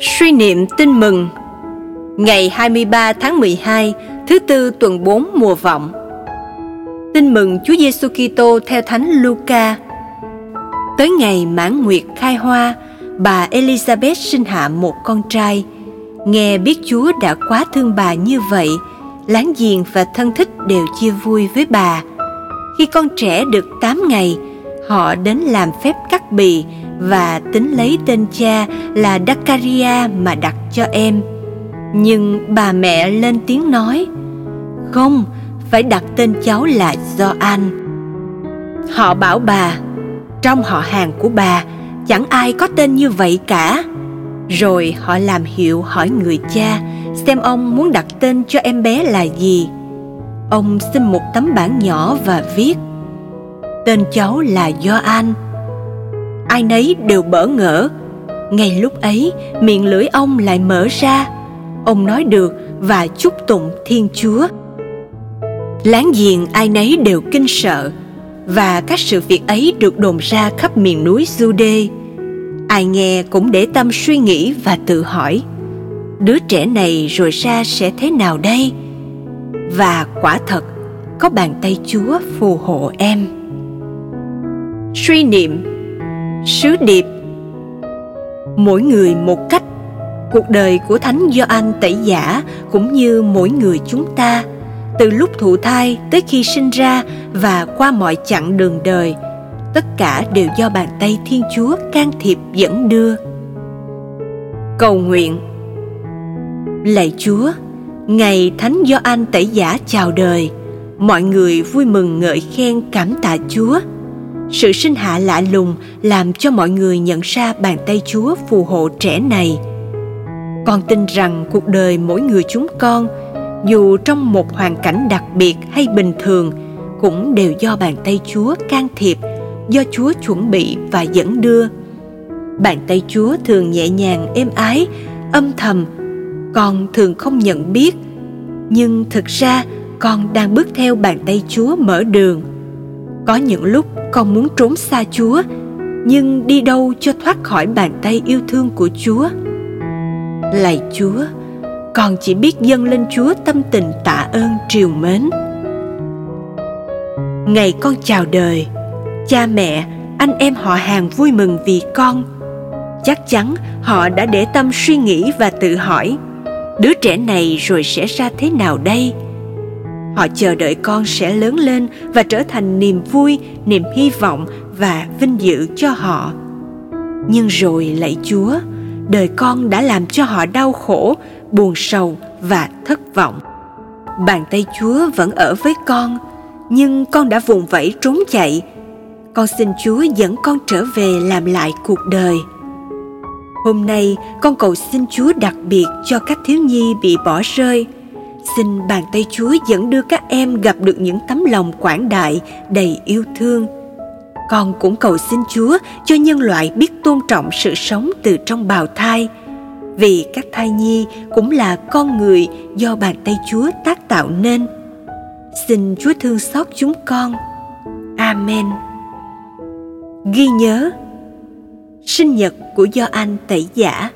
Suy niệm tin mừng Ngày 23 tháng 12, thứ tư tuần 4 mùa vọng. Tin mừng Chúa Giêsu Kitô theo Thánh Luca. Tới ngày mãn nguyệt khai hoa, bà Elizabeth sinh hạ một con trai. Nghe biết Chúa đã quá thương bà như vậy, láng giềng và thân thích đều chia vui với bà. Khi con trẻ được 8 ngày, họ đến làm phép cắt bì và tính lấy tên cha là Dakaria mà đặt cho em. Nhưng bà mẹ lên tiếng nói, không, phải đặt tên cháu là do. Họ bảo bà, trong họ hàng của bà chẳng ai có tên như vậy cả. Rồi họ làm hiệu hỏi người cha xem ông muốn đặt tên cho em bé là gì. Ông xin một tấm bảng nhỏ và viết Tên cháu là do An ai nấy đều bỡ ngỡ ngay lúc ấy miệng lưỡi ông lại mở ra ông nói được và chúc tụng thiên chúa láng giềng ai nấy đều kinh sợ và các sự việc ấy được đồn ra khắp miền núi Jude. Ai nghe cũng để tâm suy nghĩ và tự hỏi, đứa trẻ này rồi ra sẽ thế nào đây? Và quả thật, có bàn tay Chúa phù hộ em. Suy niệm sứ điệp. Mỗi người một cách. Cuộc đời của thánh do anh tẩy giả cũng như mỗi người chúng ta, từ lúc thụ thai tới khi sinh ra và qua mọi chặng đường đời, tất cả đều do bàn tay thiên chúa can thiệp dẫn đưa. Cầu nguyện. Lạy chúa, ngày thánh do anh tẩy giả chào đời, mọi người vui mừng ngợi khen cảm tạ chúa sự sinh hạ lạ lùng làm cho mọi người nhận ra bàn tay chúa phù hộ trẻ này. Con tin rằng cuộc đời mỗi người chúng con, dù trong một hoàn cảnh đặc biệt hay bình thường, cũng đều do bàn tay chúa can thiệp, do chúa chuẩn bị và dẫn đưa. Bàn tay chúa thường nhẹ nhàng, êm ái, âm thầm. Con thường không nhận biết, nhưng thực ra con đang bước theo bàn tay chúa mở đường. Có những lúc con muốn trốn xa chúa, nhưng đi đâu cho thoát khỏi bàn tay yêu thương của chúa? Lạy chúa, con chỉ biết dâng lên chúa tâm tình tạ ơn triều mến. Ngày con chào đời, cha mẹ, anh em họ hàng vui mừng vì con. Chắc chắn họ đã để tâm suy nghĩ và tự hỏi, đứa trẻ này rồi sẽ ra thế nào đây? Họ chờ đợi con sẽ lớn lên và trở thành niềm vui, niềm hy vọng và vinh dự cho họ. Nhưng rồi lạy chúa, đời con đã làm cho họ đau khổ, buồn sầu và thất vọng. Bàn tay chúa vẫn ở với con, nhưng con đã vùng vẫy trốn chạy. Con xin chúa dẫn con trở về làm lại cuộc đời. Hôm nay, con cầu xin chúa đặc biệt cho các thiếu nhi bị bỏ rơi xin bàn tay chúa dẫn đưa các em gặp được những tấm lòng quảng đại, đầy yêu thương. Con cũng cầu xin chúa cho nhân loại biết tôn trọng sự sống từ trong bào thai, vì các thai nhi cũng là con người do bàn tay chúa tác tạo nên. Xin chúa thương xót chúng con. Amen. Ghi nhớ, sinh nhật của do anh tẩy giả.